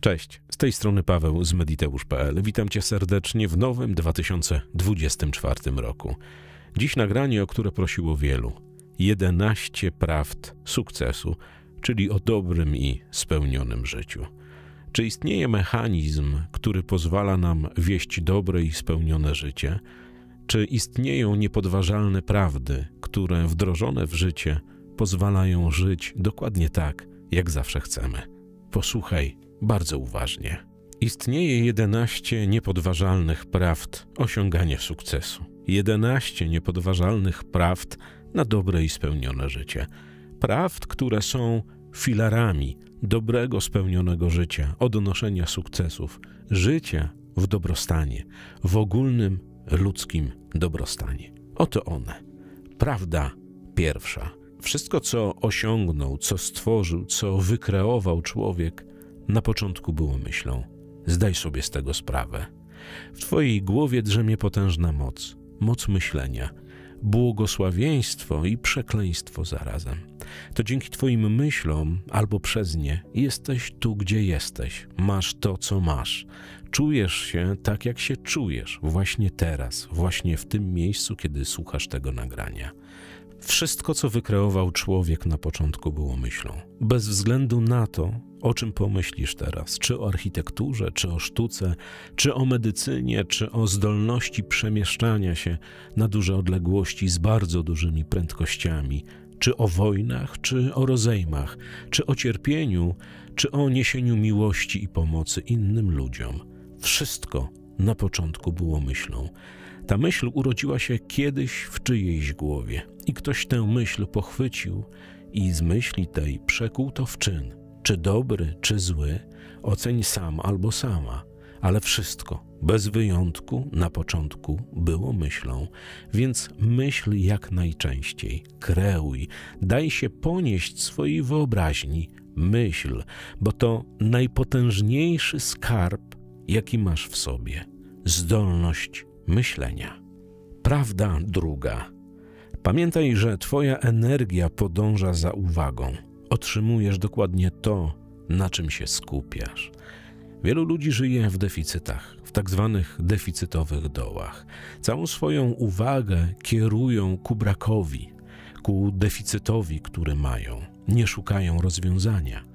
Cześć, z tej strony Paweł z mediteusz.pl. Witam Cię serdecznie w nowym 2024 roku. Dziś nagranie, o które prosiło wielu. 11 prawd sukcesu, czyli o dobrym i spełnionym życiu. Czy istnieje mechanizm, który pozwala nam wieść dobre i spełnione życie? Czy istnieją niepodważalne prawdy, które wdrożone w życie pozwalają żyć dokładnie tak, jak zawsze chcemy? Posłuchaj bardzo uważnie. Istnieje 11 niepodważalnych prawd osiągania sukcesu. 11 niepodważalnych prawd na dobre i spełnione życie. Prawd, które są filarami dobrego, spełnionego życia, odnoszenia sukcesów, życia w dobrostanie, w ogólnym ludzkim dobrostanie. Oto one. Prawda pierwsza. Wszystko, co osiągnął, co stworzył, co wykreował człowiek, na początku było myślą. Zdaj sobie z tego sprawę. W Twojej głowie drzemie potężna moc, moc myślenia, błogosławieństwo i przekleństwo zarazem. To dzięki Twoim myślom albo przez nie jesteś tu, gdzie jesteś, masz to, co masz. Czujesz się tak, jak się czujesz właśnie teraz, właśnie w tym miejscu, kiedy słuchasz tego nagrania. Wszystko, co wykreował człowiek na początku, było myślą. Bez względu na to, o czym pomyślisz teraz, czy o architekturze, czy o sztuce, czy o medycynie, czy o zdolności przemieszczania się na duże odległości z bardzo dużymi prędkościami, czy o wojnach, czy o rozejmach, czy o cierpieniu, czy o niesieniu miłości i pomocy innym ludziom. Wszystko na początku było myślą. Ta myśl urodziła się kiedyś w czyjejś głowie i ktoś tę myśl pochwycił i z myśli tej przekuł to w czyn. Czy dobry, czy zły, oceń sam albo sama, ale wszystko, bez wyjątku, na początku było myślą, więc myśl jak najczęściej, kreuj, daj się ponieść swojej wyobraźni, myśl, bo to najpotężniejszy skarb, jaki masz w sobie. Zdolność myślenia. Prawda druga. Pamiętaj, że Twoja energia podąża za uwagą. Otrzymujesz dokładnie to, na czym się skupiasz. Wielu ludzi żyje w deficytach, w tak zwanych deficytowych dołach. Całą swoją uwagę kierują ku brakowi, ku deficytowi, który mają. Nie szukają rozwiązania.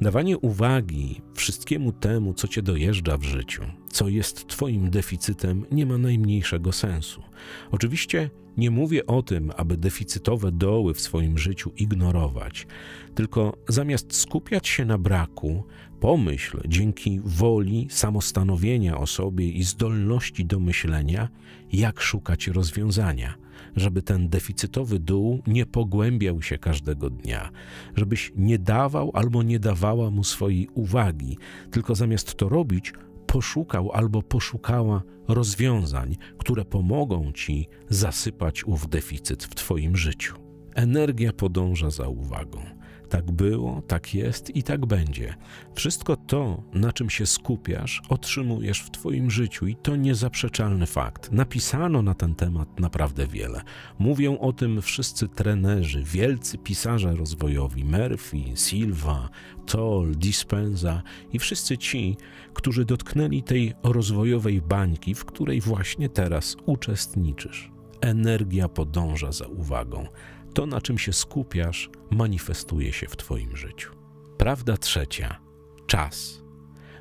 Dawanie uwagi wszystkiemu temu, co cię dojeżdża w życiu, co jest twoim deficytem, nie ma najmniejszego sensu. Oczywiście nie mówię o tym, aby deficytowe doły w swoim życiu ignorować, tylko zamiast skupiać się na braku, pomyśl dzięki woli samostanowienia o sobie i zdolności do myślenia, jak szukać rozwiązania żeby ten deficytowy dół nie pogłębiał się każdego dnia, żebyś nie dawał albo nie dawała mu swojej uwagi, tylko zamiast to robić, poszukał albo poszukała rozwiązań, które pomogą ci zasypać ów deficyt w Twoim życiu. Energia podąża za uwagą. Tak było, tak jest i tak będzie. Wszystko to, na czym się skupiasz, otrzymujesz w Twoim życiu i to niezaprzeczalny fakt. Napisano na ten temat naprawdę wiele. Mówią o tym wszyscy trenerzy, wielcy pisarze rozwojowi Murphy, Silva, Toll, Dispenza i wszyscy ci, którzy dotknęli tej rozwojowej bańki, w której właśnie teraz uczestniczysz. Energia podąża za uwagą to, na czym się skupiasz, manifestuje się w Twoim życiu. Prawda trzecia czas.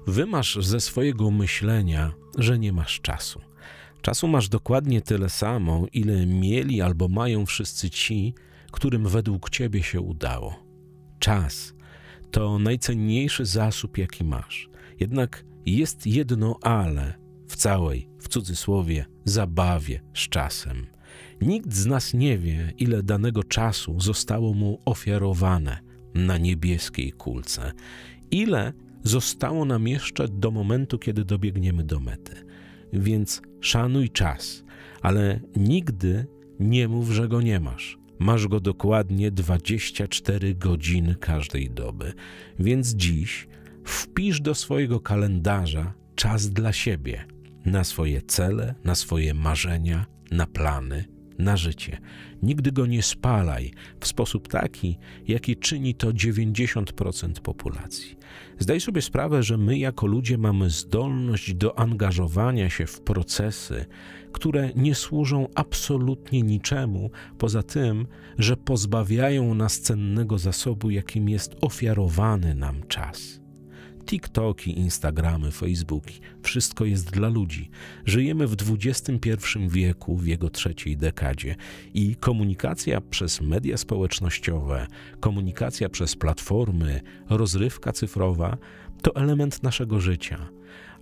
Wymasz ze swojego myślenia, że nie masz czasu. Czasu masz dokładnie tyle samo, ile mieli albo mają wszyscy ci, którym według ciebie się udało. Czas to najcenniejszy zasób, jaki masz. Jednak jest jedno ale w całej, w cudzysłowie, zabawie z czasem. Nikt z nas nie wie, ile danego czasu zostało mu ofiarowane na niebieskiej kulce, ile zostało nam jeszcze do momentu, kiedy dobiegniemy do mety. Więc szanuj czas, ale nigdy nie mów, że go nie masz. Masz go dokładnie 24 godziny każdej doby. Więc dziś wpisz do swojego kalendarza czas dla siebie, na swoje cele, na swoje marzenia, na plany, na życie. Nigdy go nie spalaj w sposób taki, jaki czyni to 90% populacji. Zdaj sobie sprawę, że my jako ludzie mamy zdolność do angażowania się w procesy, które nie służą absolutnie niczemu, poza tym, że pozbawiają nas cennego zasobu, jakim jest ofiarowany nam czas. TikToki, Instagramy, Facebooki. Wszystko jest dla ludzi. Żyjemy w XXI wieku, w jego trzeciej dekadzie. I komunikacja przez media społecznościowe, komunikacja przez platformy, rozrywka cyfrowa to element naszego życia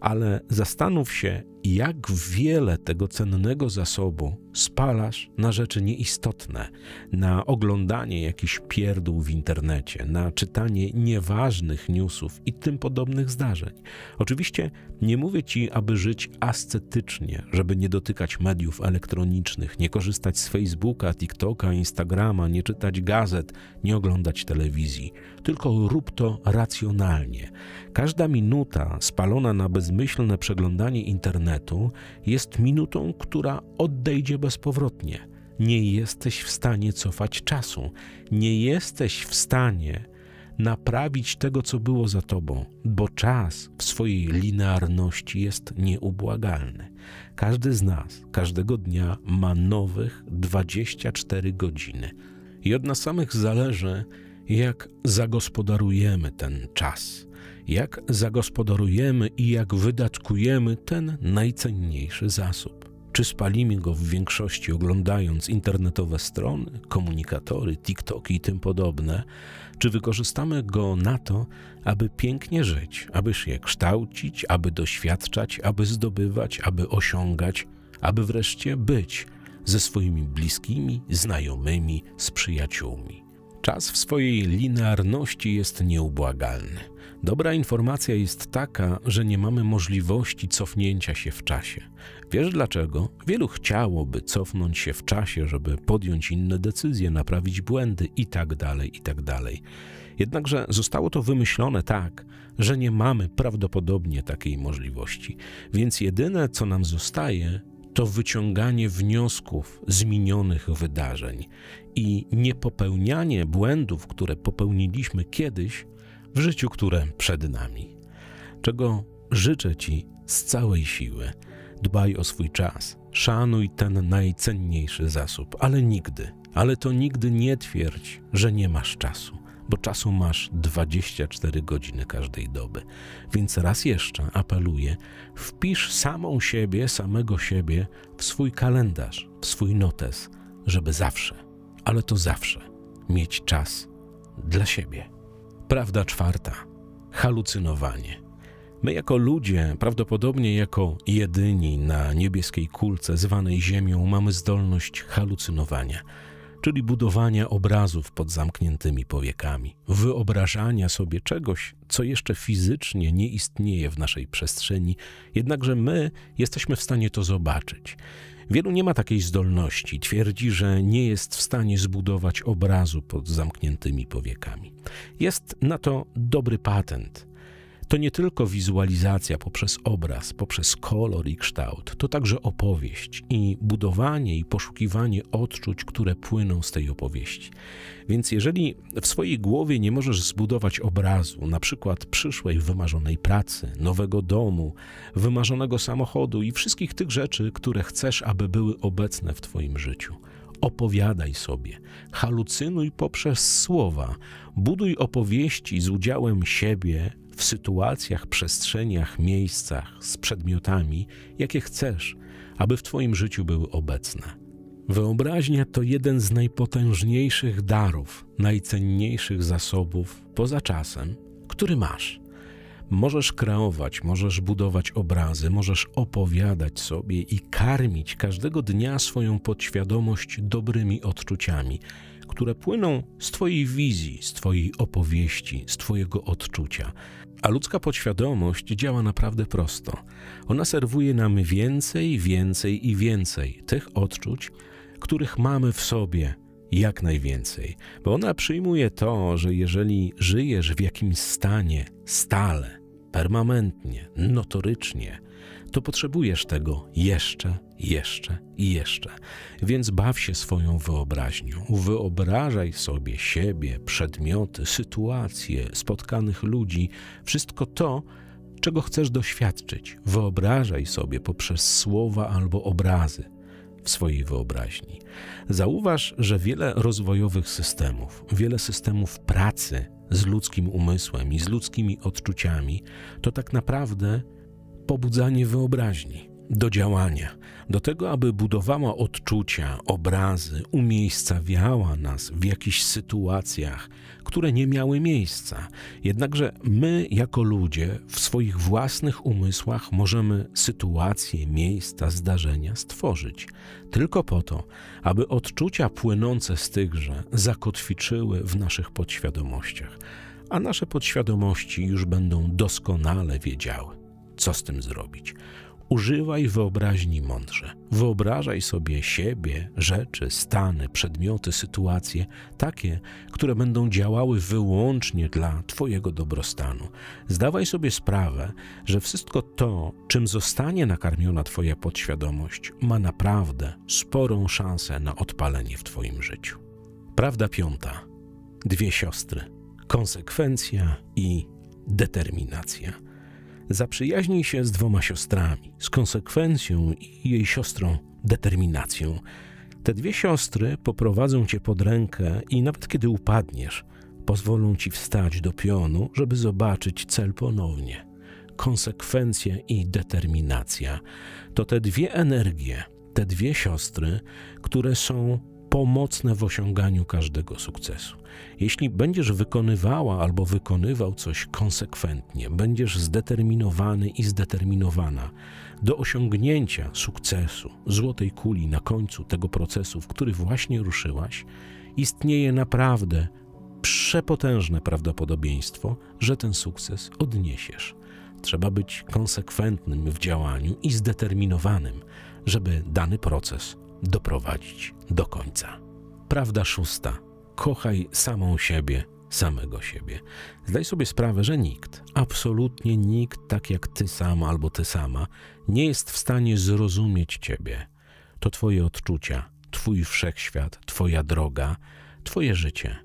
ale zastanów się, jak wiele tego cennego zasobu spalasz na rzeczy nieistotne, na oglądanie jakichś pierdół w internecie, na czytanie nieważnych newsów i tym podobnych zdarzeń. Oczywiście nie mówię ci, aby żyć ascetycznie, żeby nie dotykać mediów elektronicznych, nie korzystać z Facebooka, TikToka, Instagrama, nie czytać gazet, nie oglądać telewizji, tylko rób to racjonalnie. Każda minuta spalona na bezmyślne przeglądanie internetu jest minutą, która odejdzie bezpowrotnie. Nie jesteś w stanie cofać czasu, nie jesteś w stanie naprawić tego, co było za tobą, bo czas w swojej linearności jest nieubłagalny. Każdy z nas każdego dnia ma nowych 24 godziny. I od nas samych zależy, jak zagospodarujemy ten czas jak zagospodarujemy i jak wydatkujemy ten najcenniejszy zasób. Czy spalimy go w większości oglądając internetowe strony, komunikatory, TikToki i tym podobne, czy wykorzystamy go na to, aby pięknie żyć, aby się kształcić, aby doświadczać, aby zdobywać, aby osiągać, aby wreszcie być ze swoimi bliskimi, znajomymi, z przyjaciółmi. Czas w swojej linearności jest nieubłagalny. Dobra informacja jest taka, że nie mamy możliwości cofnięcia się w czasie. Wiesz dlaczego? Wielu chciałoby cofnąć się w czasie, żeby podjąć inne decyzje, naprawić błędy itd., tak itd. Tak Jednakże zostało to wymyślone tak, że nie mamy prawdopodobnie takiej możliwości. Więc jedyne, co nam zostaje, to wyciąganie wniosków z minionych wydarzeń i niepopełnianie błędów, które popełniliśmy kiedyś w życiu, które przed nami. Czego życzę Ci z całej siły. Dbaj o swój czas, szanuj ten najcenniejszy zasób, ale nigdy, ale to nigdy nie twierdź, że nie masz czasu, bo czasu masz 24 godziny każdej doby. Więc raz jeszcze apeluję, wpisz samą siebie, samego siebie w swój kalendarz, w swój notes, żeby zawsze, ale to zawsze mieć czas dla siebie. Prawda czwarta halucynowanie. My, jako ludzie, prawdopodobnie jako jedyni na niebieskiej kulce zwanej Ziemią, mamy zdolność halucynowania, czyli budowania obrazów pod zamkniętymi powiekami, wyobrażania sobie czegoś, co jeszcze fizycznie nie istnieje w naszej przestrzeni, jednakże my jesteśmy w stanie to zobaczyć. Wielu nie ma takiej zdolności, twierdzi, że nie jest w stanie zbudować obrazu pod zamkniętymi powiekami. Jest na to dobry patent. To nie tylko wizualizacja poprzez obraz, poprzez kolor i kształt, to także opowieść i budowanie i poszukiwanie odczuć, które płyną z tej opowieści. Więc jeżeli w swojej głowie nie możesz zbudować obrazu, na przykład przyszłej wymarzonej pracy, nowego domu, wymarzonego samochodu i wszystkich tych rzeczy, które chcesz, aby były obecne w Twoim życiu, opowiadaj sobie, halucynuj poprzez słowa, buduj opowieści z udziałem siebie w sytuacjach, przestrzeniach, miejscach, z przedmiotami, jakie chcesz, aby w Twoim życiu były obecne. Wyobraźnia to jeden z najpotężniejszych darów, najcenniejszych zasobów poza czasem, który masz. Możesz kreować, możesz budować obrazy, możesz opowiadać sobie i karmić każdego dnia swoją podświadomość dobrymi odczuciami, które płyną z Twojej wizji, z Twojej opowieści, z Twojego odczucia. A ludzka podświadomość działa naprawdę prosto. Ona serwuje nam więcej, więcej i więcej tych odczuć, których mamy w sobie jak najwięcej, bo ona przyjmuje to, że jeżeli żyjesz w jakimś stanie stale, permanentnie, notorycznie, to potrzebujesz tego jeszcze, jeszcze i jeszcze. Więc baw się swoją wyobraźnią. Wyobrażaj sobie siebie, przedmioty, sytuacje, spotkanych ludzi, wszystko to, czego chcesz doświadczyć. Wyobrażaj sobie poprzez słowa albo obrazy w swojej wyobraźni. Zauważ, że wiele rozwojowych systemów, wiele systemów pracy z ludzkim umysłem i z ludzkimi odczuciami to tak naprawdę pobudzanie wyobraźni do działania, do tego, aby budowała odczucia, obrazy, umiejscawiała nas w jakichś sytuacjach, które nie miały miejsca. Jednakże my, jako ludzie, w swoich własnych umysłach możemy sytuacje, miejsca, zdarzenia stworzyć, tylko po to, aby odczucia płynące z tychże zakotwiczyły w naszych podświadomościach, a nasze podświadomości już będą doskonale wiedziały, co z tym zrobić. Używaj wyobraźni mądrze. Wyobrażaj sobie siebie, rzeczy, stany, przedmioty, sytuacje, takie, które będą działały wyłącznie dla Twojego dobrostanu. Zdawaj sobie sprawę, że wszystko to, czym zostanie nakarmiona Twoja podświadomość, ma naprawdę sporą szansę na odpalenie w Twoim życiu. Prawda piąta. Dwie siostry. Konsekwencja i determinacja. Zaprzyjaźnij się z dwoma siostrami, z konsekwencją i jej siostrą determinacją. Te dwie siostry poprowadzą cię pod rękę i nawet kiedy upadniesz, pozwolą ci wstać do pionu, żeby zobaczyć cel ponownie. Konsekwencja i determinacja to te dwie energie, te dwie siostry, które są pomocne w osiąganiu każdego sukcesu. Jeśli będziesz wykonywała albo wykonywał coś konsekwentnie, będziesz zdeterminowany i zdeterminowana do osiągnięcia sukcesu, złotej kuli na końcu tego procesu, w który właśnie ruszyłaś, istnieje naprawdę przepotężne prawdopodobieństwo, że ten sukces odniesiesz. Trzeba być konsekwentnym w działaniu i zdeterminowanym, żeby dany proces doprowadzić do końca. Prawda szósta. Kochaj samą siebie, samego siebie. Zdaj sobie sprawę, że nikt, absolutnie nikt, tak jak ty sam albo ty sama, nie jest w stanie zrozumieć ciebie. To twoje odczucia, twój wszechświat, twoja droga, twoje życie.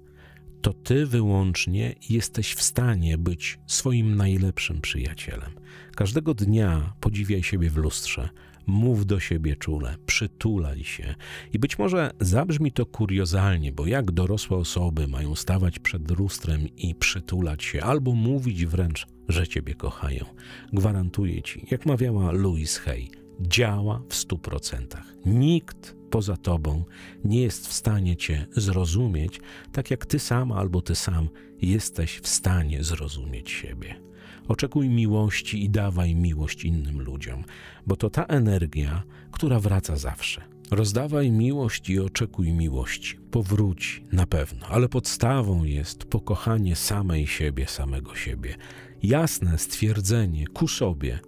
To ty wyłącznie jesteś w stanie być swoim najlepszym przyjacielem. Każdego dnia podziwiaj siebie w lustrze mów do siebie czule, przytulaj się. I być może zabrzmi to kuriozalnie, bo jak dorosłe osoby mają stawać przed lustrem i przytulać się, albo mówić wręcz, że ciebie kochają. Gwarantuję ci, jak mawiała Louise Hay, działa w stu procentach. Nikt poza tobą nie jest w stanie cię zrozumieć, tak jak ty sama albo ty sam jesteś w stanie zrozumieć siebie. Oczekuj miłości i dawaj miłość innym ludziom, bo to ta energia, która wraca zawsze. Rozdawaj miłość i oczekuj miłości. Powróci na pewno, ale podstawą jest pokochanie samej siebie, samego siebie. Jasne stwierdzenie ku sobie,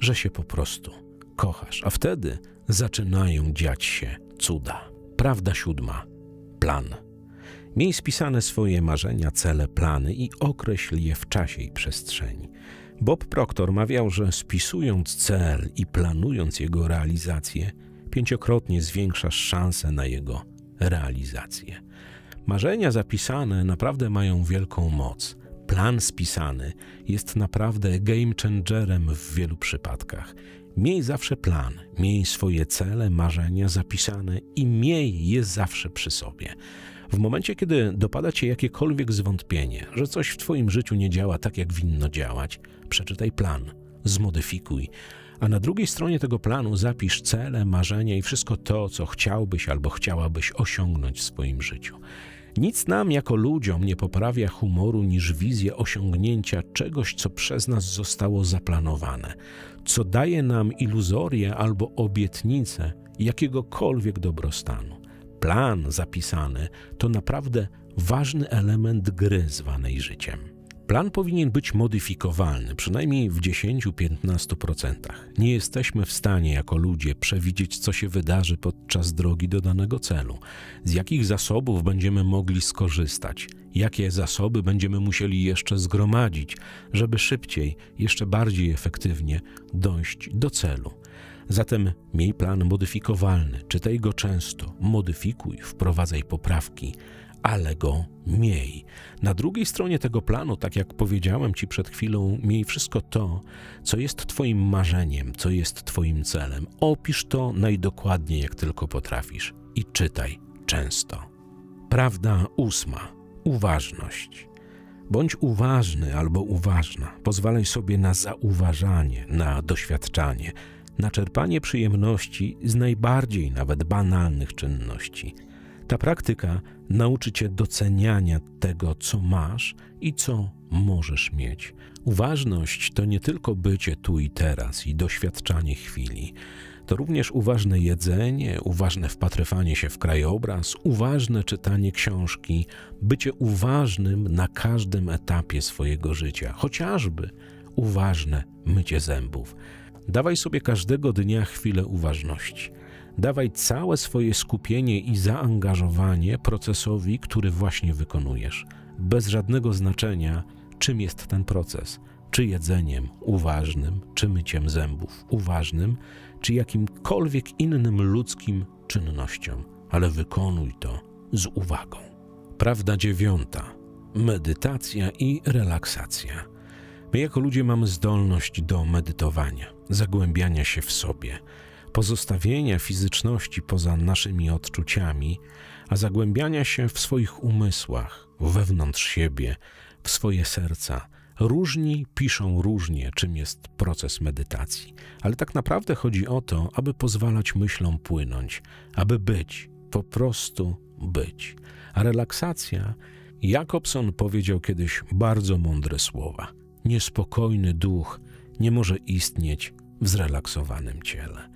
że się po prostu kochasz, a wtedy zaczynają dziać się cuda. Prawda siódma. Plan. Miej spisane swoje marzenia, cele, plany i określ je w czasie i przestrzeni. Bob Proctor mawiał, że spisując cel i planując jego realizację, pięciokrotnie zwiększasz szanse na jego realizację. Marzenia zapisane naprawdę mają wielką moc. Plan spisany jest naprawdę game changerem w wielu przypadkach. Miej zawsze plan, miej swoje cele, marzenia zapisane i miej je zawsze przy sobie. W momencie, kiedy dopada cię jakiekolwiek zwątpienie, że coś w twoim życiu nie działa tak, jak winno działać, przeczytaj plan, zmodyfikuj, a na drugiej stronie tego planu zapisz cele, marzenia i wszystko to, co chciałbyś albo chciałabyś osiągnąć w swoim życiu. Nic nam jako ludziom nie poprawia humoru niż wizja osiągnięcia czegoś, co przez nas zostało zaplanowane, co daje nam iluzorię albo obietnicę jakiegokolwiek dobrostanu plan zapisany to naprawdę ważny element gry zwanej życiem. Plan powinien być modyfikowalny, przynajmniej w 10-15%. Nie jesteśmy w stanie jako ludzie przewidzieć, co się wydarzy podczas drogi do danego celu, z jakich zasobów będziemy mogli skorzystać, jakie zasoby będziemy musieli jeszcze zgromadzić, żeby szybciej, jeszcze bardziej efektywnie dojść do celu. Zatem miej plan modyfikowalny, czytaj go często, modyfikuj, wprowadzaj poprawki, ale go miej. Na drugiej stronie tego planu, tak jak powiedziałem Ci przed chwilą, miej wszystko to, co jest Twoim marzeniem, co jest Twoim celem. Opisz to najdokładniej, jak tylko potrafisz i czytaj często. Prawda ósma. Uważność. Bądź uważny albo uważna. Pozwalaj sobie na zauważanie, na doświadczanie, na czerpanie przyjemności z najbardziej nawet banalnych czynności. Ta praktyka nauczy cię doceniania tego, co masz i co możesz mieć. Uważność to nie tylko bycie tu i teraz i doświadczanie chwili. To również uważne jedzenie, uważne wpatrywanie się w krajobraz, uważne czytanie książki, bycie uważnym na każdym etapie swojego życia, chociażby uważne mycie zębów. Dawaj sobie każdego dnia chwilę uważności. Dawaj całe swoje skupienie i zaangażowanie procesowi, który właśnie wykonujesz, bez żadnego znaczenia, czym jest ten proces. Czy jedzeniem uważnym, czy myciem zębów uważnym, czy jakimkolwiek innym ludzkim czynnością, ale wykonuj to z uwagą. Prawda dziewiąta: medytacja i relaksacja. My jako ludzie mamy zdolność do medytowania, zagłębiania się w sobie pozostawienia fizyczności poza naszymi odczuciami, a zagłębiania się w swoich umysłach, wewnątrz siebie, w swoje serca. Różni piszą różnie, czym jest proces medytacji, ale tak naprawdę chodzi o to, aby pozwalać myślom płynąć, aby być, po prostu być. A relaksacja, Jakobson powiedział kiedyś bardzo mądre słowa: Niespokojny duch nie może istnieć w zrelaksowanym ciele.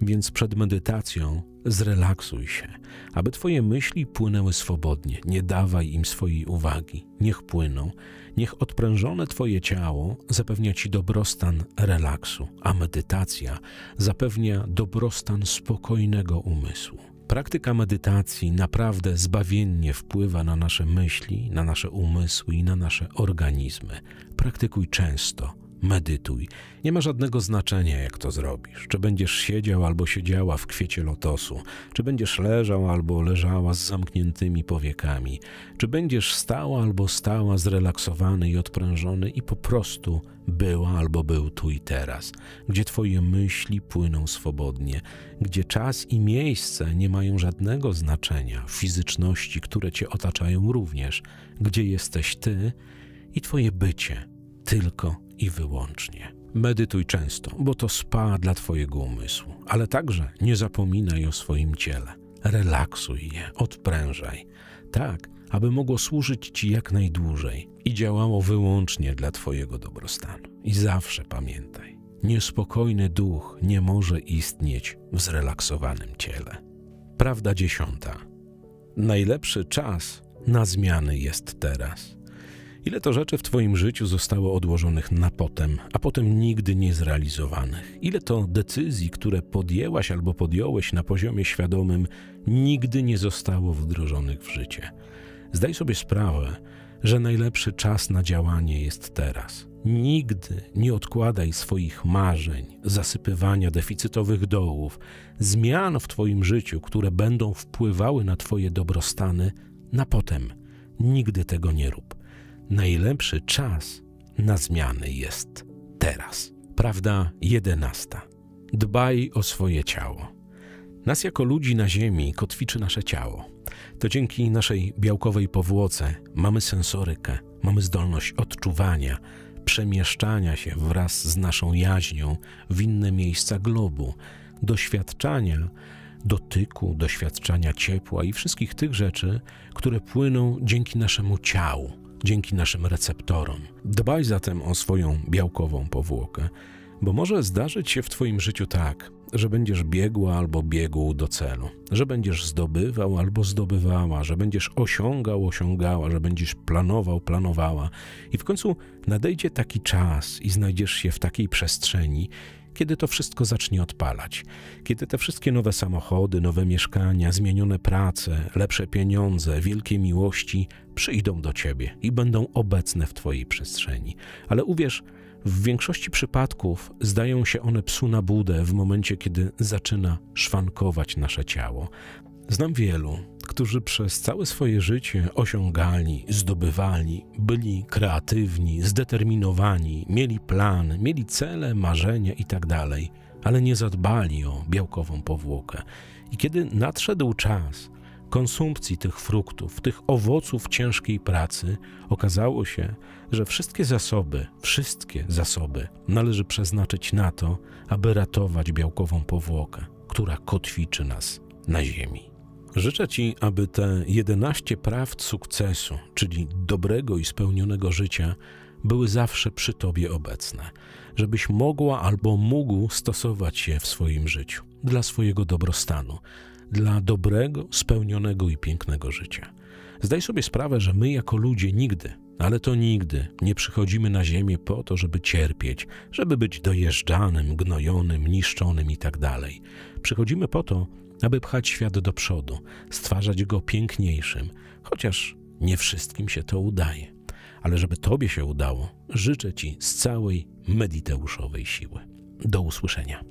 Więc przed medytacją zrelaksuj się, aby Twoje myśli płynęły swobodnie. Nie dawaj im swojej uwagi. Niech płyną. Niech odprężone Twoje ciało zapewnia Ci dobrostan relaksu, a medytacja zapewnia dobrostan spokojnego umysłu. Praktyka medytacji naprawdę zbawiennie wpływa na nasze myśli, na nasze umysły i na nasze organizmy. Praktykuj często medytuj. Nie ma żadnego znaczenia, jak to zrobisz. Czy będziesz siedział albo siedziała w kwiecie lotosu, czy będziesz leżał albo leżała z zamkniętymi powiekami, czy będziesz stała albo stała zrelaksowany i odprężony i po prostu była albo był tu i teraz, gdzie Twoje myśli płyną swobodnie, gdzie czas i miejsce nie mają żadnego znaczenia, fizyczności, które Cię otaczają również, gdzie jesteś Ty i Twoje bycie tylko i wyłącznie. Medytuj często, bo to spa dla Twojego umysłu, ale także nie zapominaj o swoim ciele. Relaksuj je, odprężaj, tak, aby mogło służyć Ci jak najdłużej i działało wyłącznie dla Twojego dobrostanu. I zawsze pamiętaj, niespokojny duch nie może istnieć w zrelaksowanym ciele. Prawda dziesiąta. Najlepszy czas na zmiany jest teraz. Ile to rzeczy w Twoim życiu zostało odłożonych na potem, a potem nigdy nie zrealizowanych? Ile to decyzji, które podjęłaś albo podjąłeś na poziomie świadomym, nigdy nie zostało wdrożonych w życie? Zdaj sobie sprawę, że najlepszy czas na działanie jest teraz. Nigdy nie odkładaj swoich marzeń, zasypywania deficytowych dołów, zmian w Twoim życiu, które będą wpływały na Twoje dobrostany, na potem. Nigdy tego nie rób. Najlepszy czas na zmiany jest teraz. Prawda jedenasta. Dbaj o swoje ciało. Nas jako ludzi na Ziemi kotwiczy nasze ciało. To dzięki naszej białkowej powłoce mamy sensorykę, mamy zdolność odczuwania, przemieszczania się wraz z naszą jaźnią w inne miejsca globu, doświadczania dotyku, doświadczania ciepła i wszystkich tych rzeczy, które płyną dzięki naszemu ciału dzięki naszym receptorom. Dbaj zatem o swoją białkową powłokę, bo może zdarzyć się w Twoim życiu tak, że będziesz biegła albo biegł do celu, że będziesz zdobywał albo zdobywała, że będziesz osiągał, osiągała, że będziesz planował, planowała. I w końcu nadejdzie taki czas i znajdziesz się w takiej przestrzeni, kiedy to wszystko zacznie odpalać, kiedy te wszystkie nowe samochody, nowe mieszkania, zmienione prace, lepsze pieniądze, wielkie miłości przyjdą do ciebie i będą obecne w twojej przestrzeni. Ale uwierz, w większości przypadków zdają się one psu na budę w momencie, kiedy zaczyna szwankować nasze ciało. Znam wielu, którzy przez całe swoje życie osiągali, zdobywali, byli kreatywni, zdeterminowani, mieli plan, mieli cele, marzenia itd., ale nie zadbali o białkową powłokę. I kiedy nadszedł czas konsumpcji tych fruktów, tych owoców ciężkiej pracy, okazało się, że wszystkie zasoby, wszystkie zasoby należy przeznaczyć na to, aby ratować białkową powłokę, która kotwiczy nas na ziemi. Życzę Ci, aby te 11 prawd sukcesu, czyli dobrego i spełnionego życia, były zawsze przy Tobie obecne, żebyś mogła albo mógł stosować je w swoim życiu dla swojego dobrostanu, dla dobrego, spełnionego i pięknego życia. Zdaj sobie sprawę, że my jako ludzie nigdy, ale to nigdy nie przychodzimy na ziemię po to, żeby cierpieć, żeby być dojeżdżanym, gnojonym, niszczonym i tak. Przychodzimy po to, aby pchać świat do przodu, stwarzać go piękniejszym, chociaż nie wszystkim się to udaje. Ale żeby Tobie się udało, życzę Ci z całej mediteuszowej siły. Do usłyszenia.